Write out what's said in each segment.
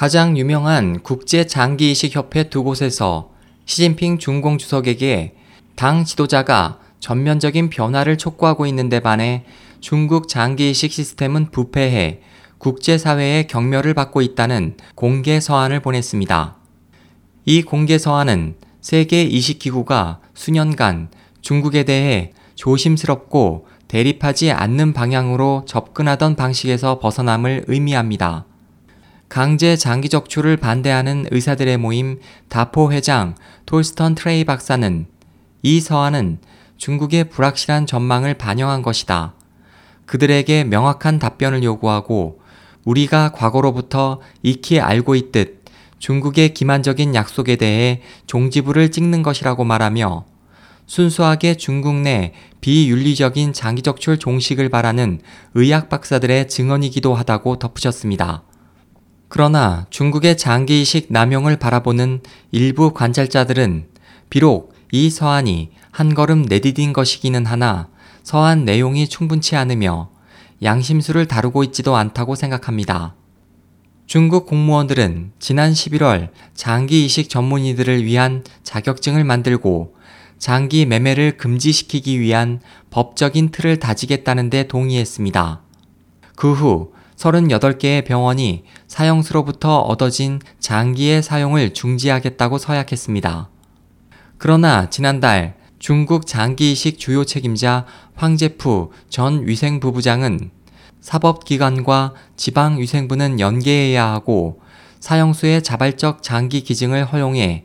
가장 유명한 국제 장기이식 협회 두 곳에서 시진핑 중공 주석에게 당 지도자가 전면적인 변화를 촉구하고 있는 데 반해 중국 장기이식 시스템은 부패해 국제사회의 경멸을 받고 있다는 공개 서한을 보냈습니다. 이 공개 서한은 세계 이식기구가 수년간 중국에 대해 조심스럽고 대립하지 않는 방향으로 접근하던 방식에서 벗어남을 의미합니다. 강제 장기 적출을 반대하는 의사들의 모임 다포 회장 톨스턴 트레이 박사는 이 서한은 중국의 불확실한 전망을 반영한 것이다. 그들에게 명확한 답변을 요구하고 우리가 과거로부터 익히 알고 있듯 중국의 기만적인 약속에 대해 종지부를 찍는 것이라고 말하며 순수하게 중국 내 비윤리적인 장기적출 종식을 바라는 의학 박사들의 증언이기도 하다고 덧붙였습니다. 그러나 중국의 장기 이식 남용을 바라보는 일부 관찰자들은 비록 이 서한이 한 걸음 내디딘 것이기는 하나 서한 내용이 충분치 않으며 양심수를 다루고 있지도 않다고 생각합니다. 중국 공무원들은 지난 11월 장기 이식 전문의들을 위한 자격증을 만들고 장기 매매를 금지시키기 위한 법적인 틀을 다지겠다는 데 동의했습니다. 그 후 38개의 병원이 사형수로부터 얻어진 장기의 사용을 중지하겠다고 서약했습니다. 그러나 지난달 중국 장기이식 주요 책임자 황제프 전 위생부부장은 사법기관과 지방위생부는 연계해야 하고 사형수의 자발적 장기 기증을 허용해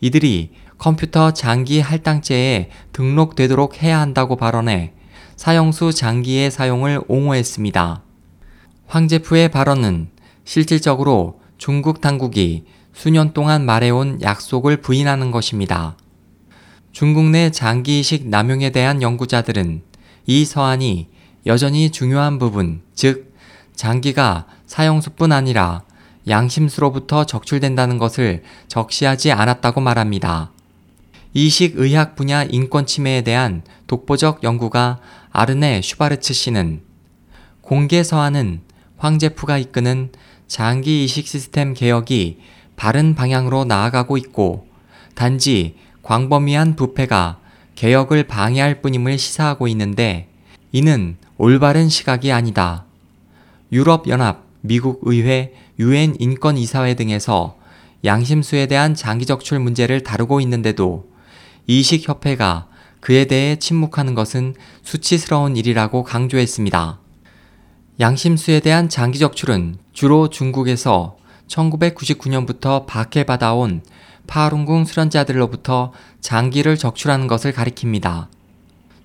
이들이 컴퓨터 장기 할당제에 등록되도록 해야 한다고 발언해 사형수 장기의 사용을 옹호했습니다. 황제프의 발언은 실질적으로 중국 당국이 수년 동안 말해온 약속을 부인하는 것입니다. 중국 내 장기이식 남용에 대한 연구자들은 이 서한이 여전히 중요한 부분, 즉, 장기가 사형수뿐 아니라 양심수로부터 적출된다는 것을 적시하지 않았다고 말합니다. 이식의학 분야 인권 침해에 대한 독보적 연구가 아르네 슈바르츠 씨는 공개 서한은 황제프가 이끄는 장기 이식 시스템 개혁이 바른 방향으로 나아가고 있고 단지 광범위한 부패가 개혁을 방해할 뿐임을 시사하고 있는데 이는 올바른 시각이 아니다. 유럽연합, 미국 의회, 유엔 인권이사회 등에서 양심수에 대한 장기적출 문제를 다루고 있는데도 이식협회가 그에 대해 침묵하는 것은 수치스러운 일이라고 강조했습니다. 양심수에 대한 장기 적출은 주로 중국에서 1999년부터 박해받아온 파룬궁 수련자들로부터 장기를 적출하는 것을 가리킵니다.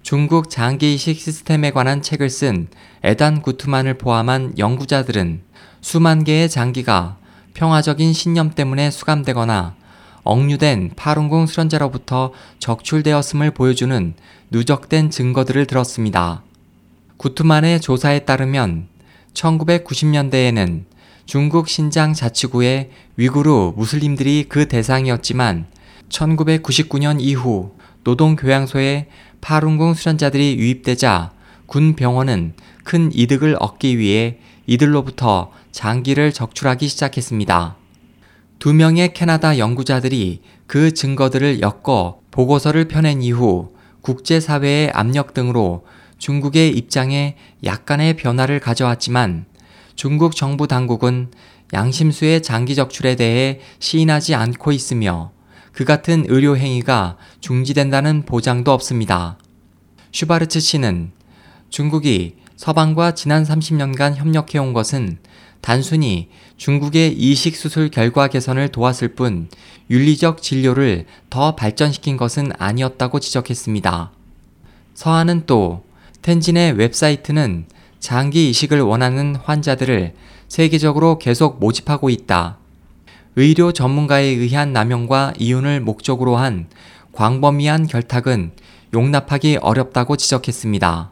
중국 장기 이식 시스템에 관한 책을 쓴 에단 구트만을 포함한 연구자들은 수만 개의 장기가 평화적인 신념 때문에 수감되거나 억류된 파룬궁 수련자로부터 적출되었음을 보여주는 누적된 증거들을 들었습니다. 구트만의 조사에 따르면 1990년대에는 중국 신장 자치구의 위구르 무슬림들이 그 대상이었지만 1999년 이후 노동교양소에 파룬궁 수련자들이 유입되자 군 병원은 큰 이득을 얻기 위해 이들로부터 장기를 적출하기 시작했습니다. 두 명의 캐나다 연구자들이 그 증거들을 엮어 보고서를 펴낸 이후 국제사회의 압력 등으로 중국의 입장에 약간의 변화를 가져왔지만 중국 정부 당국은 양심수의 장기 적출에 대해 시인하지 않고 있으며 그 같은 의료 행위가 중지된다는 보장도 없습니다. 슈바르츠 씨는 중국이 서방과 지난 30년간 협력해온 것은 단순히 중국의 이식 수술 결과 개선을 도왔을 뿐 윤리적 진료를 더 발전시킨 것은 아니었다고 지적했습니다. 서한은 또 텐진의 웹사이트는 장기 이식을 원하는 환자들을 세계적으로 계속 모집하고 있다. 의료 전문가에 의한 남용과 이윤을 목적으로 한 광범위한 결탁은 용납하기 어렵다고 지적했습니다.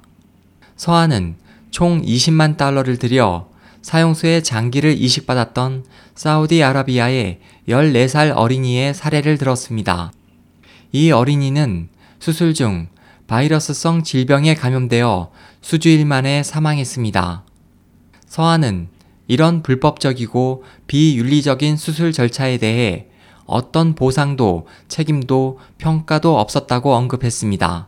서한은 총 20만 달러를 들여 사용수의 장기를 이식받았던 사우디아라비아의 14살 어린이의 사례를 들었습니다. 이 어린이는 수술 중 바이러스성 질병에 감염되어 수주일 만에 사망했습니다. 서한은 이런 불법적이고 비윤리적인 수술 절차에 대해 어떤 보상도 책임도 평가도 없었다고 언급했습니다.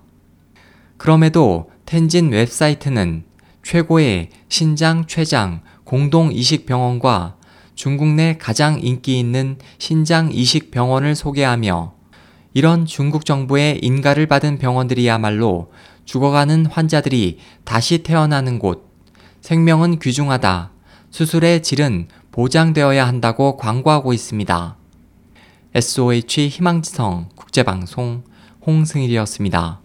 그럼에도 텐진 웹사이트는 최고의 신장 췌장 공동 이식 병원과 중국 내 가장 인기 있는 신장 이식 병원을 소개하며 이런 중국 정부의 인가를 받은 병원들이야말로 죽어가는 환자들이 다시 태어나는 곳, 생명은 귀중하다, 수술의 질은 보장되어야 한다고 광고하고 있습니다. SOH 희망지성 국제방송 홍승일이었습니다.